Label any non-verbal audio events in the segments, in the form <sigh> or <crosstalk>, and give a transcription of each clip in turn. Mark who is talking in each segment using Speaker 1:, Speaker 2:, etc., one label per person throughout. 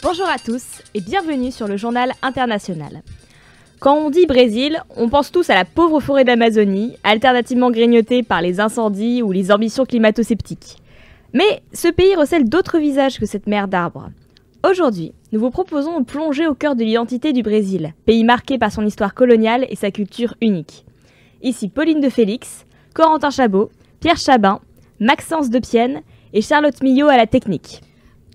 Speaker 1: Bonjour à tous et bienvenue sur le journal international. Quand on dit Brésil, on pense tous à la pauvre forêt d'Amazonie, alternativement grignotée par les incendies ou les ambitions climato-sceptiques. Mais ce pays recèle d'autres visages que cette mer d'arbres. Aujourd'hui, nous vous proposons de plonger au cœur de l'identité du Brésil, pays marqué par son histoire coloniale et sa culture unique. Ici Pauline de Félix, Corentin Chabot, Pierre Chabin, Maxence Depienne et Charlotte Millot à la technique.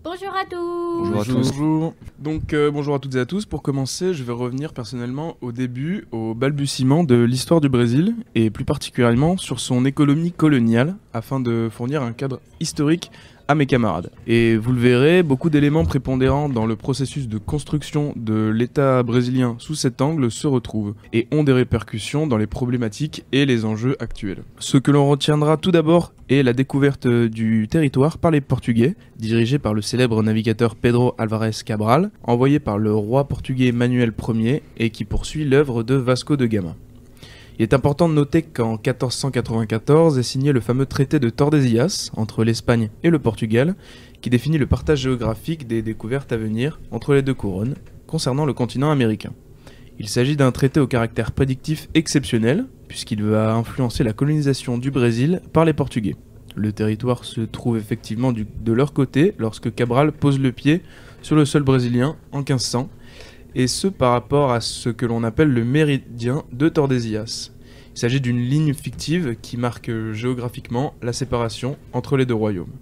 Speaker 2: Bonjour à tous
Speaker 3: Bonjour à tous. Bonjour. Donc euh, bonjour à toutes et à tous. Pour commencer, je vais revenir personnellement au début, au balbutiement de l'histoire du Brésil et plus particulièrement sur son économie coloniale afin de fournir un cadre historique mes camarades. Et vous le verrez, beaucoup d'éléments prépondérants dans le processus de construction de l'État brésilien sous cet angle se retrouvent et ont des répercussions dans les problématiques et les enjeux actuels. Ce que l'on retiendra tout d'abord est la découverte du territoire par les Portugais, dirigé par le célèbre navigateur Pedro Alvarez Cabral, envoyé par le roi portugais Manuel Ier et qui poursuit l'œuvre de Vasco de Gama. Il est important de noter qu'en 1494 est signé le fameux traité de Tordesillas entre l'Espagne et le Portugal, qui définit le partage géographique des découvertes à venir entre les deux couronnes concernant le continent américain. Il s'agit d'un traité au caractère prédictif exceptionnel, puisqu'il va influencer la colonisation du Brésil par les Portugais. Le territoire se trouve effectivement de leur côté lorsque Cabral pose le pied sur le sol brésilien en 1500, et ce par rapport à ce que l'on appelle le méridien de Tordesillas. Il s'agit d'une ligne fictive qui marque géographiquement la séparation entre les deux royaumes.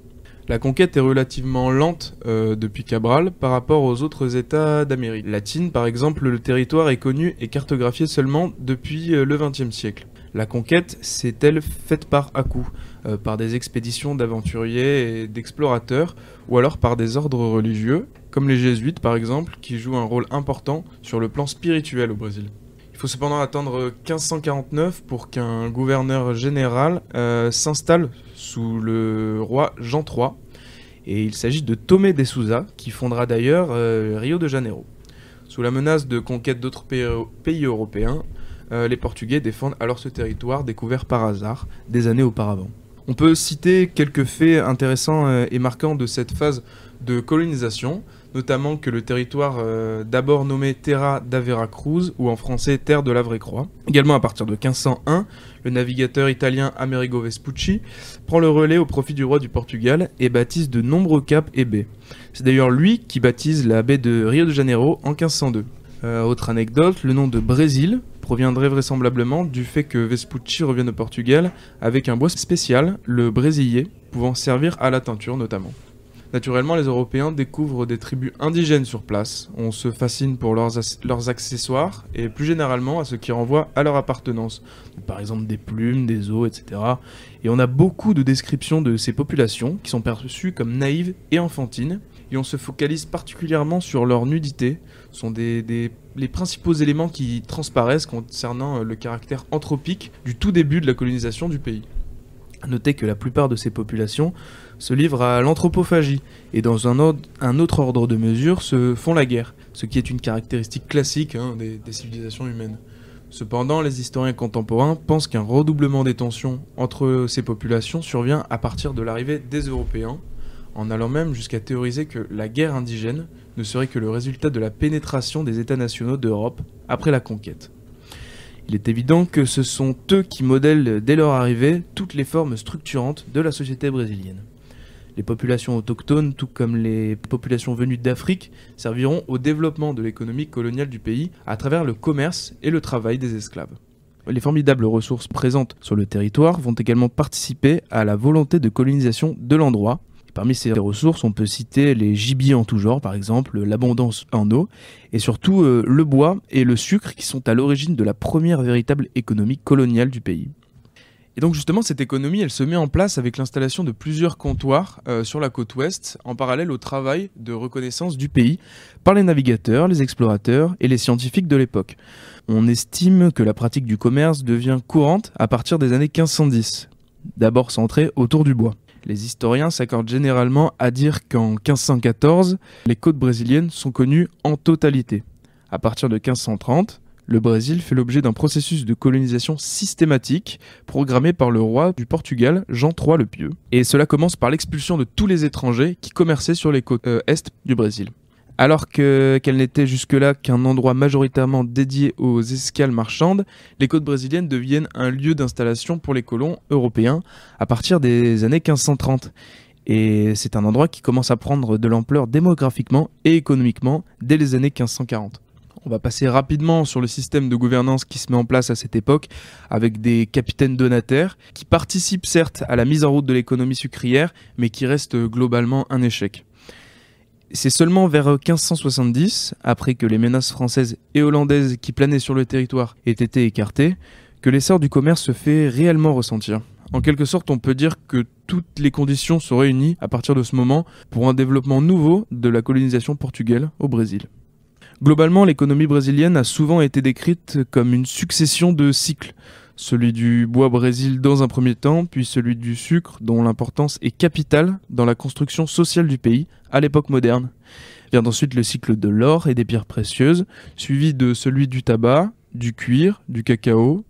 Speaker 3: La conquête est relativement lente euh, depuis Cabral par rapport aux autres États d'Amérique latine. Par exemple, le territoire est connu et cartographié seulement depuis euh, le XXe siècle. La conquête s'est-elle faite par à-coup, euh, par des expéditions d'aventuriers et d'explorateurs, ou alors par des ordres religieux, comme les jésuites par exemple, qui jouent un rôle important sur le plan spirituel au Brésil. Il faut cependant attendre 1549 pour qu'un gouverneur général euh, s'installe sous le roi Jean III, et il s'agit de Tomé de Souza, qui fondera d'ailleurs euh, Rio de Janeiro. Sous la menace de conquête d'autres pays, européens, euh, les Portugais défendent alors ce territoire découvert par hasard des années auparavant. On peut citer quelques faits intéressants euh, et marquants de cette phase de colonisation, notamment que le territoire euh, d'abord nommé Terra da Vera Cruz, ou en français Terre de la Vraie Croix. Également à partir de 1501, le navigateur italien Amerigo Vespucci prend le relais au profit du roi du Portugal et baptise de nombreux caps et baies. C'est d'ailleurs lui qui baptise la baie de Rio de Janeiro en 1502. Euh, autre anecdote, le nom de Brésil proviendrait vraisemblablement du fait que Vespucci revienne au Portugal avec un bois spécial, le brésillier, pouvant servir à la teinture notamment. Naturellement, les Européens découvrent des tribus indigènes sur place. On se fascine pour leurs, leurs accessoires et plus généralement à ce qui renvoie à leur appartenance. Par exemple des plumes, des os, etc. Et on a beaucoup de descriptions de ces populations qui sont perçues comme naïves et enfantines. Et on se focalise particulièrement sur leur nudité. Sont des, les principaux éléments qui transparaissent concernant euh, le caractère anthropique du tout début de la colonisation du pays. À noter que la plupart de ces populations se livrent à l'anthropophagie et dans un, ordre- un autre ordre de mesure se font la guerre, ce qui est une caractéristique classique hein, des civilisations humaines. Cependant, les historiens contemporains pensent qu'un redoublement des tensions entre ces populations survient à partir de l'arrivée des Européens, en allant même jusqu'à théoriser que la guerre indigène ne serait que le résultat de la pénétration des États nationaux d'Europe après la conquête. Il est évident que ce sont eux qui modèlent dès leur arrivée toutes les formes structurantes de la société brésilienne. Les populations autochtones, tout comme les populations venues d'Afrique, serviront au développement de l'économie coloniale du pays à travers le commerce et le travail des esclaves. Les formidables ressources présentes sur le territoire vont également participer à la volonté de colonisation de l'endroit. Parmi ces ressources, on peut citer les gibiers en tout genre, par exemple, l'abondance en eau, et surtout euh, le bois et le sucre qui sont à l'origine de la première véritable économie coloniale du pays. Et donc justement, cette économie, elle se met en place avec l'installation de plusieurs comptoirs euh, sur la côte ouest, en parallèle au travail de reconnaissance du pays par les navigateurs, les explorateurs et les scientifiques de l'époque. On estime que la pratique du commerce devient courante à partir des années 1510, d'abord centrée autour du bois. Les historiens s'accordent généralement à dire qu'en 1514, les côtes brésiliennes sont connues en totalité. À partir de 1530, le Brésil fait l'objet d'un processus de colonisation systématique programmé par le roi du Portugal, Jean III le Pieux. Et cela commence par l'expulsion de tous les étrangers qui commerçaient sur les côtes euh, est du Brésil. Alors que, qu'elle n'était jusque-là qu'un endroit majoritairement dédié aux escales marchandes, les côtes brésiliennes deviennent un lieu d'installation pour les colons européens à partir des années 1530. Et c'est un endroit qui commence à prendre de l'ampleur démographiquement et économiquement dès les années 1540. On va passer rapidement sur le système de gouvernance qui se met en place à cette époque, avec des capitaines donataires, qui participent certes à la mise en route de l'économie sucrière, mais qui restent globalement un échec. C'est seulement vers 1570, après que les menaces françaises et hollandaises qui planaient sur le territoire aient été écartées, que l'essor du commerce se fait réellement ressentir. En quelque sorte, on peut dire que toutes les conditions sont réunies à partir de ce moment pour un développement nouveau de la colonisation portugaise au Brésil. Globalement, l'économie brésilienne a souvent été décrite comme une succession de cycles. Celui du bois Brésil dans un premier temps, puis celui du sucre, dont l'importance est capitale dans la construction sociale du pays à l'époque moderne. Vient ensuite le cycle de l'or et des pierres précieuses, suivi de celui du tabac, du cuir, du cacao,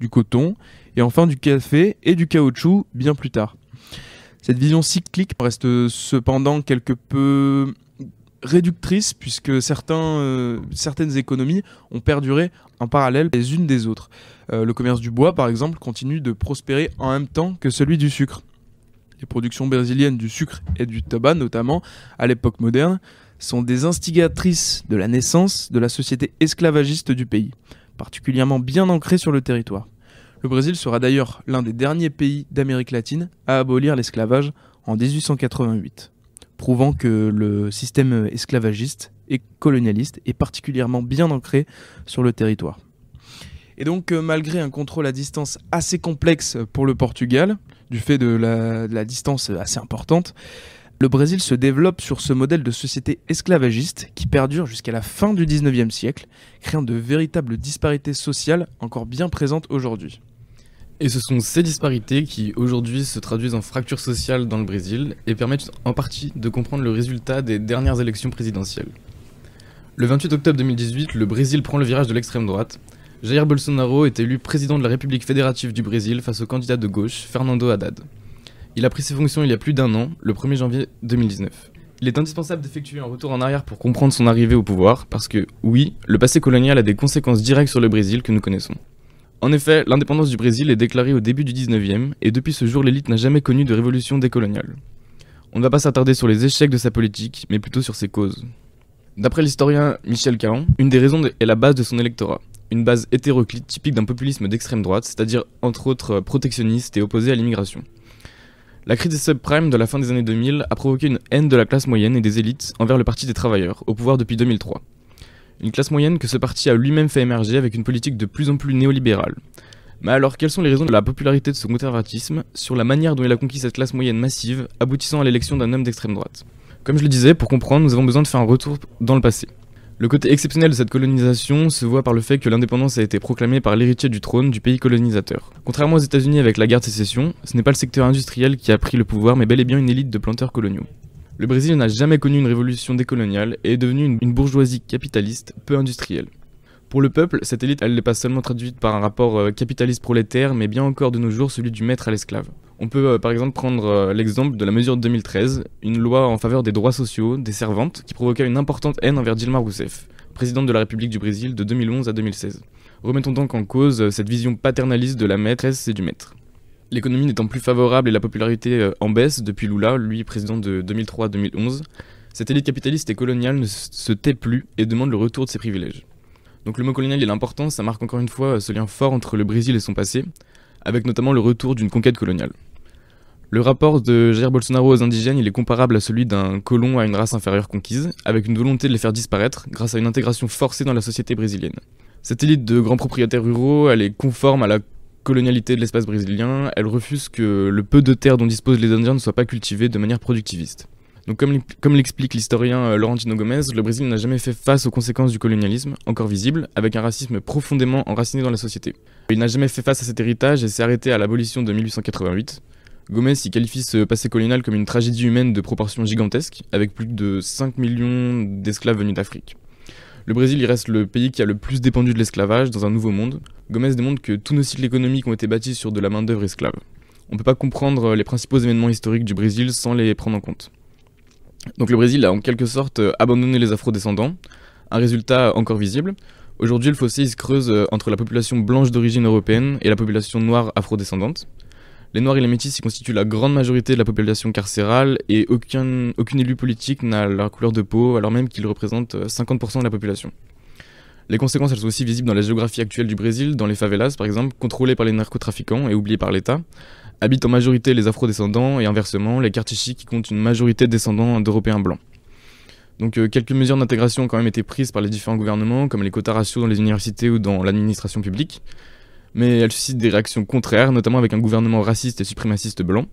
Speaker 3: du coton, et enfin du café et du caoutchouc bien plus tard. Cette vision cyclique reste cependant quelque peu réductrice puisque euh, certaines économies ont perduré en parallèle les unes des autres. Euh, le commerce du bois, par exemple, continue de prospérer en même temps que celui du sucre. Les productions brésiliennes du sucre et du tabac, notamment à l'époque moderne, sont des instigatrices de la naissance de la société esclavagiste du pays, particulièrement bien ancrée sur le territoire. Le Brésil sera d'ailleurs l'un des derniers pays d'Amérique latine à abolir l'esclavage en 1888 prouvant que le système esclavagiste et colonialiste est particulièrement bien ancré sur le territoire. Et donc, euh, malgré un contrôle à distance assez complexe pour le Portugal, du fait de la, de la, distance assez importante, le Brésil se développe sur ce modèle de société esclavagiste qui perdure jusqu'à la fin du 19e siècle, créant de véritables disparités sociales encore bien présentes aujourd'hui.
Speaker 4: Et ce sont ces disparités qui aujourd'hui se traduisent en fractures sociales dans le Brésil et permettent en partie de comprendre le résultat des dernières élections présidentielles. Le 28 octobre 2018, le Brésil prend le virage de l'extrême droite. Jair Bolsonaro est élu président de la République fédérative du Brésil face au candidat de gauche, Fernando Haddad. Il a pris ses fonctions il y a plus d'un an, le 1er janvier 2019. Il est indispensable d'effectuer un retour en arrière pour comprendre son arrivée au pouvoir, parce que, oui, le passé colonial a des conséquences directes sur le Brésil que nous connaissons. En effet, l'indépendance du Brésil est déclarée au début du 19e, et depuis ce jour l'élite n'a jamais connu de révolution décoloniale. On ne va pas s'attarder sur les échecs de sa politique, mais plutôt sur ses causes. D'après l'historien Michel Caron, une des raisons est la base de son électorat, une base hétéroclite typique d'un populisme d'extrême droite, c'est-à-dire entre autres protectionniste et opposé à l'immigration. La crise des subprimes de la fin des années 2000 a provoqué une haine de la classe moyenne et des élites envers le Parti des travailleurs, au pouvoir depuis 2003. Une classe moyenne que ce parti a lui-même fait émerger avec une politique de plus en plus néolibérale. Mais alors, quelles sont les raisons de la popularité de ce conservatisme sur la manière dont il a conquis cette classe moyenne massive, aboutissant à l'élection d'un homme d'extrême droite? Comme je le disais, pour comprendre, nous avons besoin de faire un retour dans le passé. Le côté exceptionnel de cette colonisation se voit par le fait que l'indépendance a été proclamée par l'héritier du trône du pays colonisateur. Contrairement aux États-Unis avec la guerre de sécession, ce n'est pas le secteur industriel qui a pris le pouvoir, mais bel et bien une élite de planteurs coloniaux. Le Brésil n'a jamais connu une révolution décoloniale et est devenu une, bourgeoisie capitaliste peu industrielle. Pour le peuple, cette élite, elle n'est pas seulement traduite par un rapport euh, capitaliste prolétaire, mais bien encore de nos jours celui du maître à l'esclave. On peut euh, par exemple prendre euh, l'exemple de la mesure de 2013, une loi en faveur des droits sociaux des servantes qui provoqua une importante haine envers Dilma Rousseff, présidente de la République du Brésil de 2011 à 2016. Remettons donc en cause cette vision paternaliste de la maîtresse et du maître. L'économie n'étant plus favorable et la popularité euh, en baisse depuis Lula, lui président de 2003 2011, cette élite capitaliste et coloniale ne se tait plus et demande le retour de ses privilèges. Donc le mot colonial est important, ça marque encore une fois ce lien fort entre le Brésil et son passé, avec notamment le retour d'une conquête coloniale. Le rapport de Jair Bolsonaro aux indigènes, il est comparable à celui d'un colon à une race inférieure conquise, avec une volonté de les faire disparaître grâce à une intégration forcée dans la société brésilienne. Cette élite de grands propriétaires ruraux, elle est conforme à la colonialité de l'espace brésilien, elle refuse que le peu de terres dont disposent les Indiens ne soit pas cultivé de manière productiviste. Comme, l'explique l'historien euh, Laurentino Gomez, le Brésil n'a jamais fait face aux conséquences du colonialisme, encore visible, avec un racisme profondément enraciné dans la société. Il n'a jamais fait face à cet héritage et s'est arrêté à l'abolition de 1888. Gomez y qualifie ce passé colonial comme une tragédie humaine de proportions gigantesques, avec plus de 5 millions d'esclaves venus d'Afrique. Le Brésil il reste le pays qui a le plus dépendu de l'esclavage dans un nouveau monde. Gomez démontre que tous nos cycles économiques ont été bâtis sur de la main-d'œuvre esclave. On ne peut pas comprendre les principaux événements historiques du Brésil sans les prendre en compte. Donc le Brésil a en quelque sorte euh, abandonné les afro-descendants, un résultat encore visible. Aujourd'hui, le fossé se creuse euh, entre la population blanche d'origine européenne et la population noire afro-descendante. Les Noirs et les Métis constituent la grande majorité de la population carcérale et aucun, aucun élu politique n'a leur couleur de peau, alors même qu'ils représentent 50% de la population. Les conséquences, sont aussi visibles dans la géographie actuelle du Brésil, dans les favelas par exemple, contrôlées par les narcotrafiquants et oubliées par l'État. Habitent en majorité les afro-descendants et inversement, les quartiers chics qui comptent une majorité de descendants d'Européens blancs. Donc euh, quelques mesures d'intégration ont quand même été prises par les différents gouvernements, comme les quotas raciaux dans les universités ou dans l'administration publique, mais elles suscitent des réactions contraires, notamment avec un gouvernement raciste et suprémaciste blanc.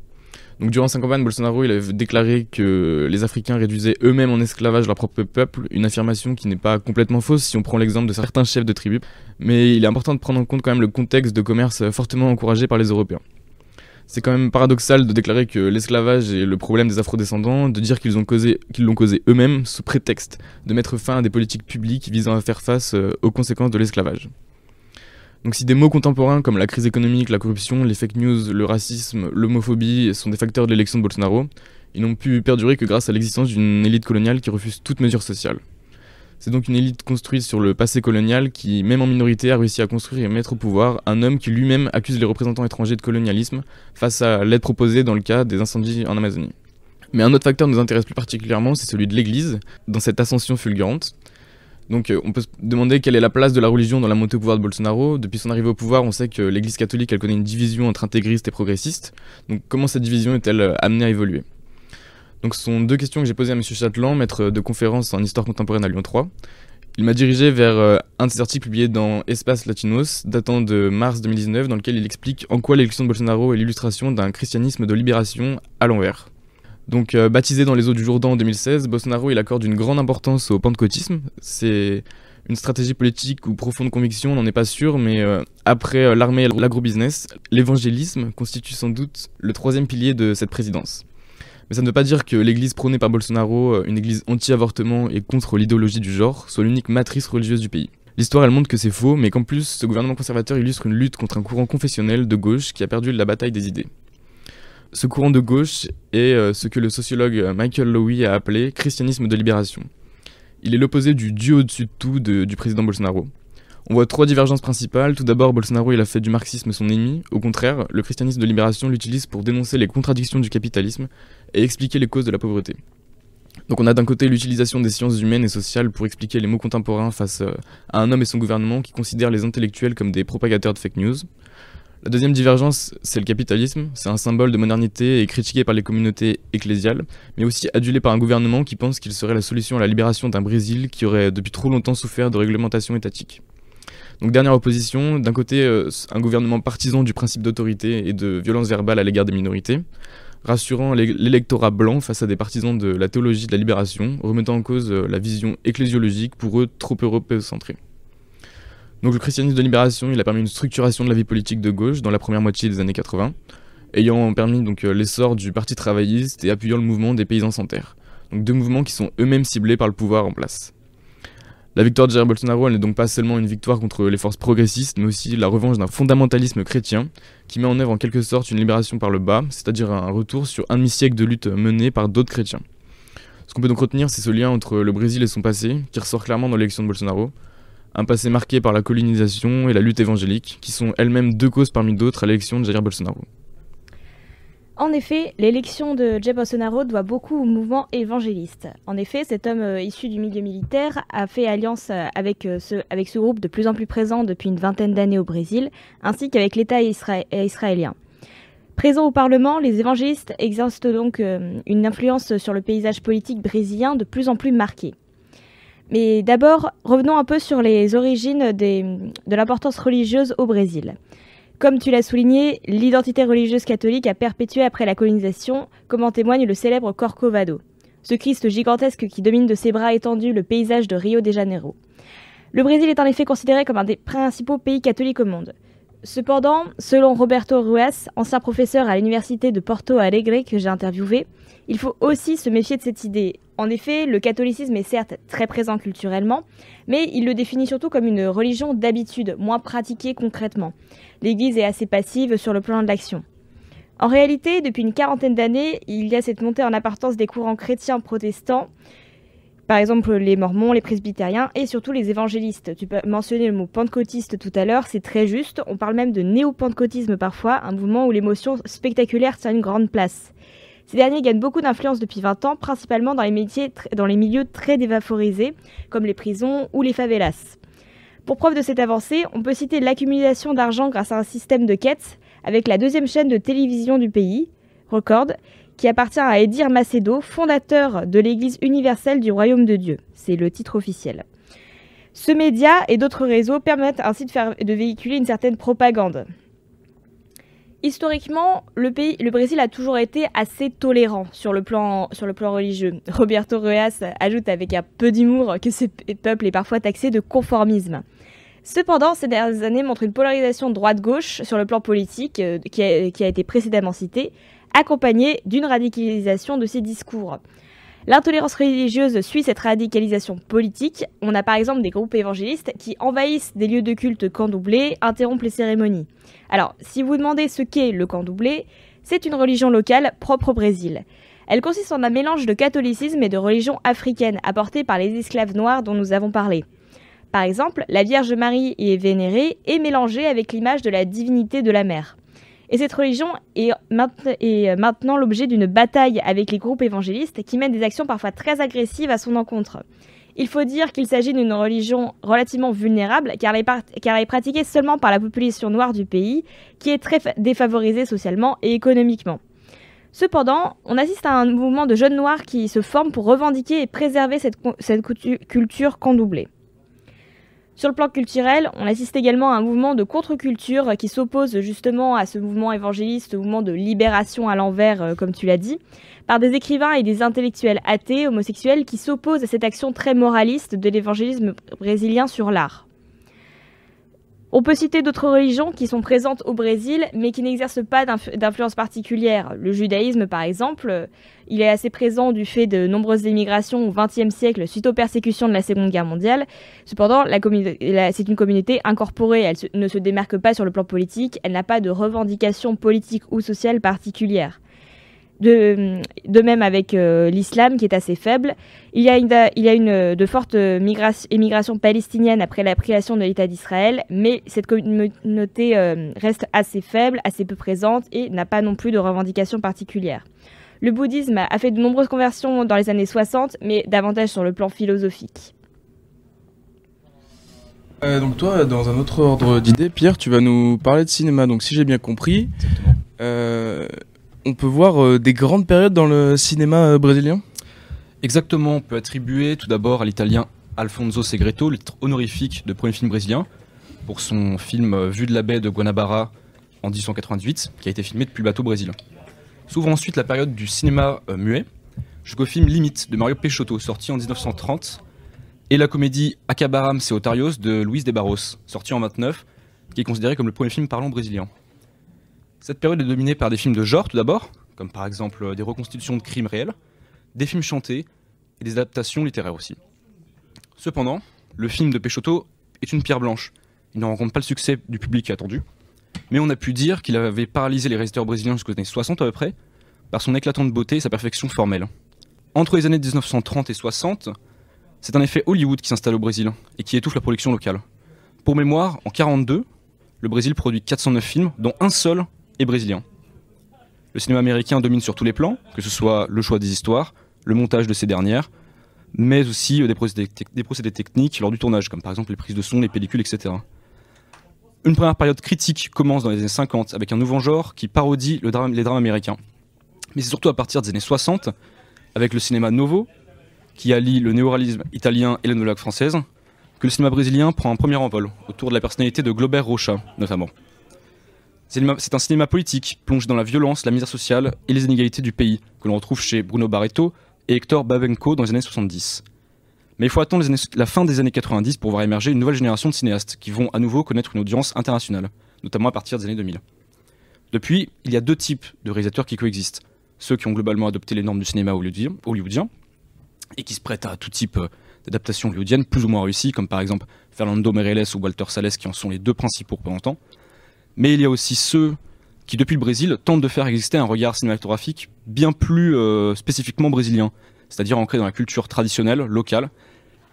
Speaker 4: Donc durant sa campagne, Bolsonaro il avait déclaré que les Africains réduisaient eux-mêmes en esclavage leur propre peuple, une affirmation qui n'est pas complètement fausse si on prend l'exemple de certains chefs de tribus, mais il est important de prendre en compte quand même le contexte de commerce fortement encouragé par les Européens. C'est quand même paradoxal de déclarer que l'esclavage est le problème des afrodescendants, de dire qu'ils l'ont causé, causé eux-mêmes sous prétexte de mettre fin à des politiques publiques visant à faire face euh, aux conséquences de l'esclavage. Donc si des mots contemporains comme la crise économique, la corruption, les fake news, le racisme, l'homophobie sont des facteurs de l'élection de Bolsonaro, ils n'ont pu perdurer que grâce à l'existence d'une élite coloniale qui refuse toute mesure sociale. C'est donc une élite construite sur le passé colonial qui, même en minorité, a réussi à construire et mettre au pouvoir un homme qui lui-même accuse les représentants étrangers de colonialisme face à l'aide proposée dans le cas des incendies en Amazonie. Mais un autre facteur nous intéresse plus particulièrement, c'est celui de l'Église, dans cette ascension fulgurante. Donc euh, on peut se demander quelle est la place de la religion dans la montée au pouvoir de Bolsonaro. Depuis son arrivée au pouvoir, on sait que l'Église catholique elle connaît une division entre intégristes et progressistes. Donc comment cette division est-elle euh, amenée à évoluer? Donc ce sont deux questions que j'ai posées à M. Châtelain, maître de conférence en histoire contemporaine à Lyon 3. Il m'a dirigé vers euh, un de ses articles publiés dans Espace Latinos, datant de mars 2019, dans lequel il explique en quoi l'élection de Bolsonaro est l'illustration d'un christianisme de libération à l'envers. Donc euh, baptisé dans les eaux du Jourdain en 2016, Bolsonaro il accorde une grande importance au pentecôtisme. C'est une stratégie politique ou profonde conviction, on n'en est pas sûr, mais euh, après l'armée et l'agrobusiness, l'évangélisme constitue sans doute le troisième pilier de cette présidence. Mais ça ne veut pas dire que l'église prônée par Bolsonaro, une église anti-avortement et contre l'idéologie du genre, soit l'unique matrice religieuse du pays. L'histoire elle montre que c'est faux, mais qu'en plus, ce gouvernement conservateur illustre une lutte contre un courant confessionnel de gauche qui a perdu la bataille des idées. Ce courant de gauche est euh, ce que le sociologue Michael Lowy a appelé christianisme de libération. Il est l'opposé du dieu au-dessus de tout du président Bolsonaro. On voit trois divergences principales. Tout d'abord, Bolsonaro il a fait du marxisme son ennemi. Au contraire, le christianisme de libération l'utilise pour dénoncer les contradictions du capitalisme et expliquer les causes de la pauvreté. Donc on a d'un côté l'utilisation des sciences humaines et sociales pour expliquer les mots contemporains face euh, à un homme et son gouvernement qui considèrent les intellectuels comme des propagateurs de fake news. La deuxième divergence, c'est le capitalisme. C'est un symbole de modernité et critiqué par les communautés ecclésiales, mais aussi adulé par un gouvernement qui pense qu'il serait la solution à la libération d'un Brésil qui aurait depuis trop longtemps souffert de réglementation étatique. Donc dernière opposition, d'un côté euh, un gouvernement partisan du principe d'autorité et de violence verbale à l'égard des minorités, rassurant l'électorat blanc face à des partisans de la théologie de la libération, remettant en cause euh, la vision ecclésiologique pour eux trop européocentrée. Donc le christianisme de libération, il a permis une structuration de la vie politique de gauche dans la première moitié des années 80, ayant permis donc euh, l'essor du Parti travailliste et appuyant le mouvement des paysans sans terre. Donc deux mouvements qui sont eux-mêmes ciblés par le pouvoir en place. La victoire de Jair Bolsonaro, n'est donc pas seulement une victoire contre les forces progressistes, mais aussi la revanche d'un fondamentalisme chrétien qui met en œuvre en quelque sorte une libération par le bas, c'est-à-dire un retour sur un demi-siècle de lutte menée par d'autres chrétiens. Ce qu'on peut donc retenir, c'est ce lien entre le Brésil et son passé, qui ressort clairement dans l'élection de Bolsonaro, un passé marqué par la colonisation et la lutte évangélique, qui sont elles-mêmes deux causes parmi d'autres à l'élection de Jair Bolsonaro.
Speaker 1: En effet, l'élection de Jair Bolsonaro doit beaucoup au mouvement évangéliste. En effet, cet homme euh, issu du milieu militaire a fait alliance euh, avec, euh, ce, avec ce groupe de plus en plus présent depuis une vingtaine d'années au Brésil, ainsi qu'avec l'État israélien. Présents au Parlement, les évangélistes exercent donc une influence sur le paysage politique brésilien de plus en plus marquée. Mais d'abord, revenons un peu sur les origines de l'importance religieuse au Brésil. Comme tu l'as souligné, l'identité religieuse catholique a perpétué après la colonisation, comme en témoigne le célèbre Corcovado, ce Christ gigantesque qui domine de ses bras étendus le paysage de Rio de Janeiro. Le Brésil est en effet considéré comme un des principaux pays catholiques au monde. Cependant, selon Roberto Ruas, ancien professeur à l'université de Porto Alegre que j'ai interviewé, il faut aussi se méfier de cette idée. En effet, le catholicisme est certes très présent culturellement, mais il le définit surtout comme une religion d'habitude, moins pratiquée concrètement. L'Église est assez passive sur le plan de l'action. En réalité, depuis une quarantaine d'années, il y a cette montée en appartance des courants chrétiens protestants, par exemple les mormons, les presbytériens et surtout les évangélistes. Tu peux mentionner le mot pentecôtiste tout à l'heure, c'est très juste. On parle même de néo-pentecôtisme parfois, un mouvement où l'émotion spectaculaire tient une grande place. Ces derniers gagnent beaucoup d'influence depuis 20 ans, principalement dans les, dans les milieux très défavorisés, comme les prisons ou les favelas. Pour preuve de cette avancée, on peut citer l'accumulation d'argent grâce à un système de quêtes avec la deuxième chaîne de télévision du pays, Record, qui appartient à Edir Macedo, fondateur de l'Église universelle du Royaume de Dieu. C'est le titre officiel. Ce média et d'autres réseaux permettent ainsi de, faire, de véhiculer une certaine propagande. Historiquement, le, pays, le Brésil a toujours été assez tolérant sur le plan, sur le plan religieux. <laughs> Roberto Reas ajoute avec un peu d'humour que ce peuple est parfois taxé de conformisme. Cependant, ces dernières années montrent une polarisation droite-gauche sur le plan politique euh, qui, a, qui, a, été précédemment citée, accompagnée d'une radicalisation de ces discours. L'intolérance religieuse suit cette radicalisation politique. On a par exemple des groupes évangélistes qui envahissent des lieux de culte candoublés, interrompent les cérémonies. Alors, si vous demandez ce qu'est le candoublé, c'est une religion locale propre au Brésil. Elle consiste en un mélange de catholicisme et de religion africaine apportée par les esclaves noirs dont nous avons parlé. Par exemple, la Vierge Marie est vénérée et mélangée avec l'image de la divinité de la mer. Et cette religion est, maintenant l'objet d'une bataille avec les groupes évangélistes qui mènent des actions parfois très agressives à son encontre. Il faut dire qu'il s'agit d'une religion relativement vulnérable car elle, est pratiquée seulement par la population noire du pays qui est très défavorisée socialement et économiquement. Cependant, on assiste à un mouvement de jeunes noirs qui se forment pour revendiquer et préserver cette, cette culture candoublée. Sur le plan culturel, on assiste également à un mouvement de contre-culture qui s'oppose justement à ce mouvement évangéliste, mouvement de libération à l'envers, euh, comme tu l'as dit, par des écrivains et des intellectuels athées, homosexuels, qui s'opposent à cette action très moraliste de l'évangélisme brésilien sur l'art. On peut citer d'autres religions qui sont présentes au Brésil, mais qui n'exercent pas d'influence particulière. Le judaïsme, par exemple, il est assez présent du fait de nombreuses émigrations au XXe siècle suite aux persécutions de la Seconde Guerre mondiale. Cependant, c'est une communauté incorporée, elle ne se démarque pas sur le plan politique, elle n'a pas de revendications politiques ou sociales particulières. De, même avec euh, l'islam qui est assez faible. Il y a une, il y a une de forte émigration palestinienne après la création de l'État d'Israël, mais cette communauté euh, reste assez faible, assez peu présente et n'a pas non plus de revendications particulières. Le bouddhisme a fait de nombreuses conversions dans les années 60, mais davantage sur le plan philosophique.
Speaker 3: Euh, donc toi, dans un autre ordre d'idées, Pierre, tu vas nous parler de cinéma. Donc si j'ai bien compris, on peut voir euh, des grandes périodes dans le cinéma euh, brésilien?
Speaker 5: Exactement, on peut attribuer tout d'abord à l'italien Alfonso Segreto le titre honorifique de premier film brésilien pour son film euh, Vue de la baie de Guanabara en 1898, qui a été filmé depuis le bateau brésilien. S'ouvre ensuite la période du cinéma muet, jusqu'au film Limite de Mario Peixoto, sorti en 1930, et la comédie Acabaram et Otarios de Luis de Barros, sorti en 29, qui est considéré comme le premier film parlant brésilien. Cette période est dominée par des films de genre tout d'abord, comme par exemple euh, des reconstitutions de crimes réels, des films chantés et des adaptations littéraires aussi. Cependant, le film de Peixoto est une pierre blanche. Il ne rencontre pas le succès du public attendu, mais on a pu dire qu'il avait paralysé les réalisateurs brésiliens jusqu'aux années 60 à peu près, par son éclatante beauté et sa perfection formelle. Entre les années 1930 et 60, c'est en effet Hollywood qui s'installe au Brésil et qui étouffe la production locale. Pour mémoire, en 1942, le Brésil produit 409 films, dont un seul brésilien. Le cinéma américain domine sur tous les plans, que ce soit le choix des histoires, le montage de ces dernières, mais aussi euh, des procédés, techniques lors du tournage, comme par exemple les prises de son, les pellicules, etc. Une première période critique commence dans les années 50 avec un nouveau genre qui parodie les drames américains. Mais c'est surtout à partir des années 60, avec le cinéma novo, qui allie le néoralisme italien et la nouvelle française, que le cinéma brésilien prend un premier envol, autour de la personnalité de Glober Rocha notamment. C'est un cinéma politique, plongé dans la violence, la misère sociale et les inégalités du pays, que l'on retrouve chez Bruno Barreto et Hector Babenco dans les années 70. Mais il faut attendre la fin des années 90 pour voir émerger une nouvelle génération de cinéastes qui vont à nouveau connaître une audience internationale, notamment à partir des années 2000. Depuis, il y a deux types de réalisateurs qui coexistent. Ceux qui ont globalement adopté les normes du cinéma hollywoodien et qui se prêtent à tout type euh, d'adaptation hollywoodienne plus ou moins réussies, comme par exemple Fernando Meirelles ou Walter Salles qui en sont les deux principaux représentants mais il y a aussi ceux qui depuis le Brésil tente de faire exister un regard cinématographique bien plus euh, spécifiquement brésilien, c'est-à-dire ancré dans la culture traditionnelle, locale,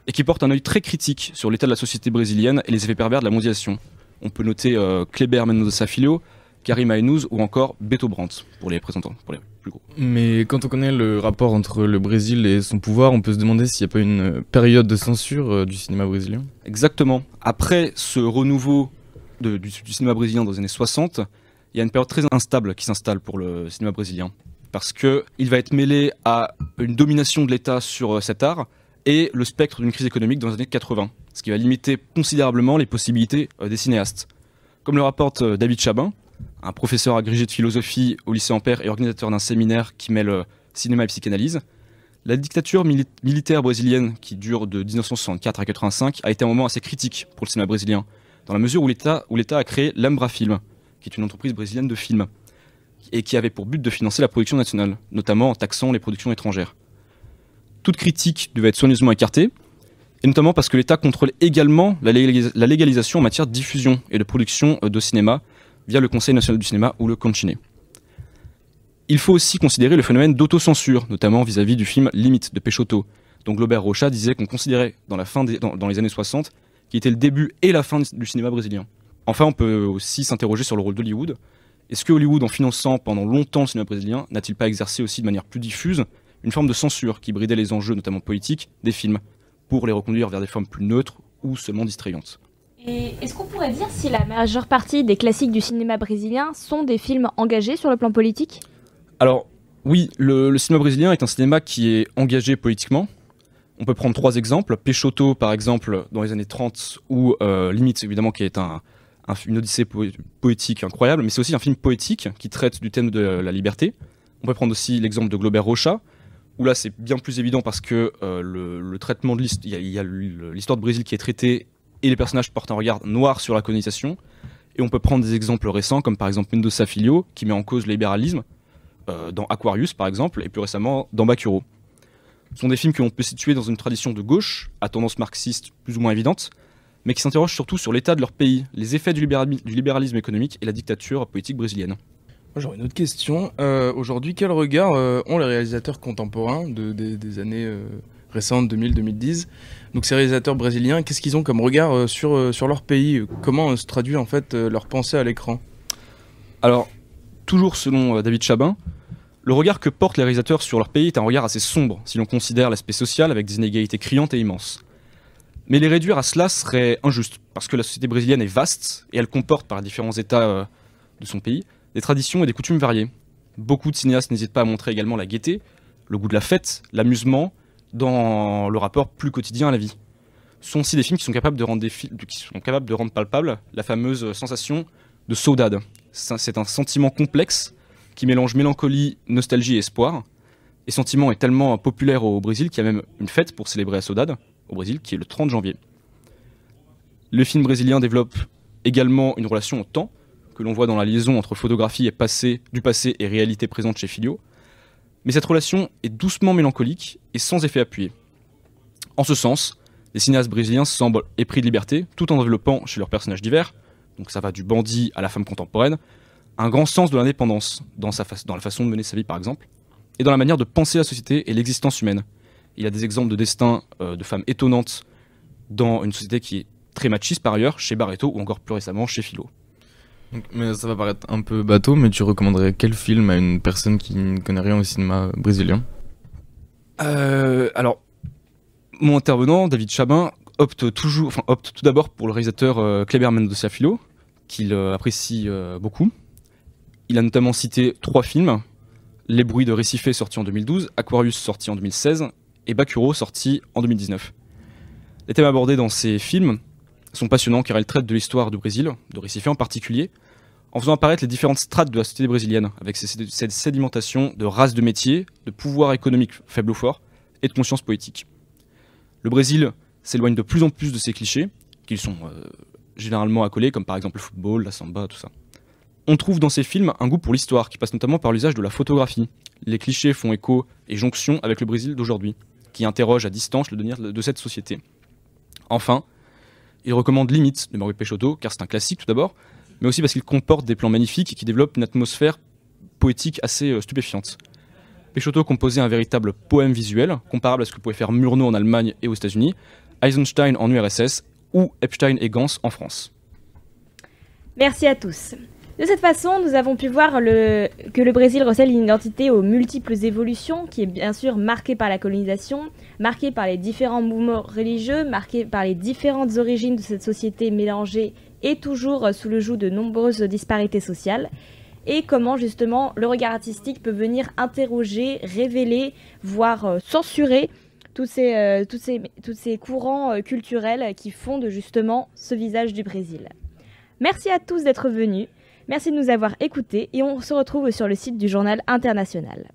Speaker 5: et qui porte un œil très critique sur l'état de la société brésilienne et les effets pervers de la mondialisation. On peut noter euh, Kleber Mendoza Filho, Karim Ainouz ou encore Beto Brandt pour les présentants, pour les plus gros.
Speaker 4: Mais quand on connaît le rapport entre le Brésil et son pouvoir, on peut se demander s'il n'y a pas une période de censure euh, du cinéma brésilien.
Speaker 5: Exactement. Après ce renouveau du, cinéma brésilien dans les années 60, il y a une période très instable qui s'installe pour le cinéma brésilien. Parce que il va être mêlé à une domination de l'État sur euh, cet art et le spectre d'une crise économique dans les années 80, ce qui va limiter considérablement les possibilités euh, des cinéastes. Comme le rapporte euh, David Chabin, un professeur agrégé de philosophie au lycée Ampère et organisateur d'un séminaire qui mêle cinéma et psychanalyse, la dictature mili- militaire brésilienne, qui dure de 1964 à 85, a été un moment assez critique pour le cinéma brésilien, dans la mesure où l'État a créé l'Ambra Film, qui est une entreprise brésilienne de films, et qui avait pour but de financer la production nationale, notamment en taxant les productions étrangères. Toute critique devait être soigneusement écartée, et notamment parce que l'État contrôle également la, légalis- la légalisation en matière de diffusion et de production euh, de cinéma via le Conseil national du cinéma ou le Concine. Il faut aussi considérer le phénomène d'autocensure, notamment vis-à-vis du film Limite de Peixoto, dont Globert Rocha disait qu'on considérait dans les années 60 qui était le début et la fin du cinéma brésilien. Enfin, on peut aussi s'interroger sur le rôle d'Hollywood. Est-ce que Hollywood, en finançant pendant longtemps le cinéma brésilien, n'a-t-il pas exercé aussi de manière plus diffuse une forme de censure qui bridait les enjeux, notamment politiques, des films, pour les reconduire vers des formes plus neutres ou seulement distrayantes?
Speaker 1: Et est-ce qu'on pourrait dire si la majeure partie des classiques du cinéma brésilien sont des films engagés sur le plan politique?
Speaker 5: Alors, oui, le, le cinéma brésilien est un cinéma qui est engagé politiquement. On peut prendre trois exemples. Peixoto, par exemple, dans les années 30, ou euh, Limite, évidemment, qui est un, un- une odyssée po- poétique incroyable, mais c'est aussi un film poétique qui traite du thème de la liberté. On peut prendre aussi l'exemple de Globert Rocha, où là c'est bien plus évident parce que euh, le, traitement de l'histoire, il y a- l'histoire de Brésil qui est traitée et les personnages portent un regard noir sur la colonisation. Et on peut prendre des exemples récents, comme par exemple Mendoza Filho, qui met en cause le libéralisme, euh, dans Aquarius par exemple, et plus récemment dans Bakuro. Ce sont des films que l'on peut situer dans une tradition de gauche, à tendance marxiste plus ou moins évidente, mais qui s'interrogent surtout sur l'état de leur pays, les effets du, libérali- du libéralisme économique et la dictature politique brésilienne.
Speaker 3: J'aurais une autre question. Euh, Aujourd'hui, quel regard euh, ont les réalisateurs contemporains de, des- des années euh, récentes, 2000-2010 Donc ces réalisateurs brésiliens, qu'est-ce qu'ils ont comme regard sur, sur leur pays? Comment se traduit en fait leur pensée à l'écran?
Speaker 5: Alors, toujours selon David Chabin, le regard que portent les réalisateurs sur leur pays est un regard assez sombre si l'on considère l'aspect social avec des inégalités criantes et immenses. Mais les réduire à cela serait injuste, parce que la société brésilienne est vaste et elle comporte par différents états euh, de son pays des traditions et des coutumes variées. Beaucoup de cinéastes n'hésitent pas à montrer également la gaieté, le goût de la fête, l'amusement, dans le rapport plus quotidien à la vie. Ce sont aussi des films qui sont capables de rendre, capables de rendre palpable la fameuse sensation de saudade. C'est un sentiment complexe qui mélange mélancolie, nostalgie et espoir. Et sentiment est tellement populaire au Brésil qu'il y a même une fête pour célébrer la saudade au Brésil qui est le 30 janvier. Le film brésilien développe également une relation au temps que l'on voit dans la liaison entre photographie et passé, du passé et réalité présente chez Filio. Mais cette relation est doucement mélancolique et sans effet appuyé. En ce sens, les cinéastes brésiliens semblent épris de liberté tout en développant chez leurs personnages divers, donc ça va du bandit à la femme contemporaine, un grand sens de l'indépendance dans, sa dans la façon de mener sa vie par exemple, et dans la manière de penser la société et l'existence humaine. Il y a des exemples de destin euh, de femmes étonnantes dans une société qui est très machiste par ailleurs, chez Barreto ou encore plus récemment chez Philo.
Speaker 4: Donc, mais ça va paraître un peu bateau, mais tu recommanderais quel film à une personne qui ne connaît rien au cinéma brésilien?
Speaker 5: Euh, alors, mon intervenant, David Chabin, opte toujours, enfin, opte tout d'abord pour le réalisateur euh, Kleber Mendoza Filho, qu'il euh, apprécie beaucoup. Il a notamment cité trois films Les bruits de Recife sorti en 2012, Aquarius sorti en 2016 et Bakuro sorti en 2019. Les thèmes abordés dans ces films sont passionnants car ils traitent de l'histoire du Brésil, de Recife en particulier, en faisant apparaître les différentes strates de la société brésilienne, avec cette sédimentation de races de métiers, de pouvoir économique faible ou fort, et de conscience politique. Le Brésil s'éloigne de plus en plus de ces clichés, qui sont euh, généralement accolés, comme par exemple le football, la samba, tout ça. On trouve dans ces films un goût pour l'histoire, qui passe notamment par l'usage de la photographie. Les clichés font écho et jonction avec le Brésil d'aujourd'hui, qui interroge à distance le devenir de cette société. Enfin, il recommande Limite de Mario Peixoto, car c'est un classique tout d'abord, mais aussi parce qu'il comporte des plans magnifiques qui développent une atmosphère poétique assez euh, stupéfiante. Peixoto composait un véritable poème visuel, comparable à ce que pouvait faire Murnau en Allemagne et aux États-Unis, Eisenstein en URSS ou Epstein et Gans en France.
Speaker 1: Merci à tous. De cette façon, nous avons pu voir que le Brésil recèle une identité aux multiples évolutions, qui est bien sûr marquée par la colonisation, marquée par les différents mouvements religieux, marquée par les différentes origines de cette société mélangée et toujours sous le joug de nombreuses disparités sociales, et comment justement le regard artistique peut venir interroger, révéler, voire euh, censurer tous ces, euh, courants euh, culturels qui fondent justement ce visage du Brésil. Merci à tous d'être venus. Merci de nous avoir écoutés et on se retrouve sur le site du journal international.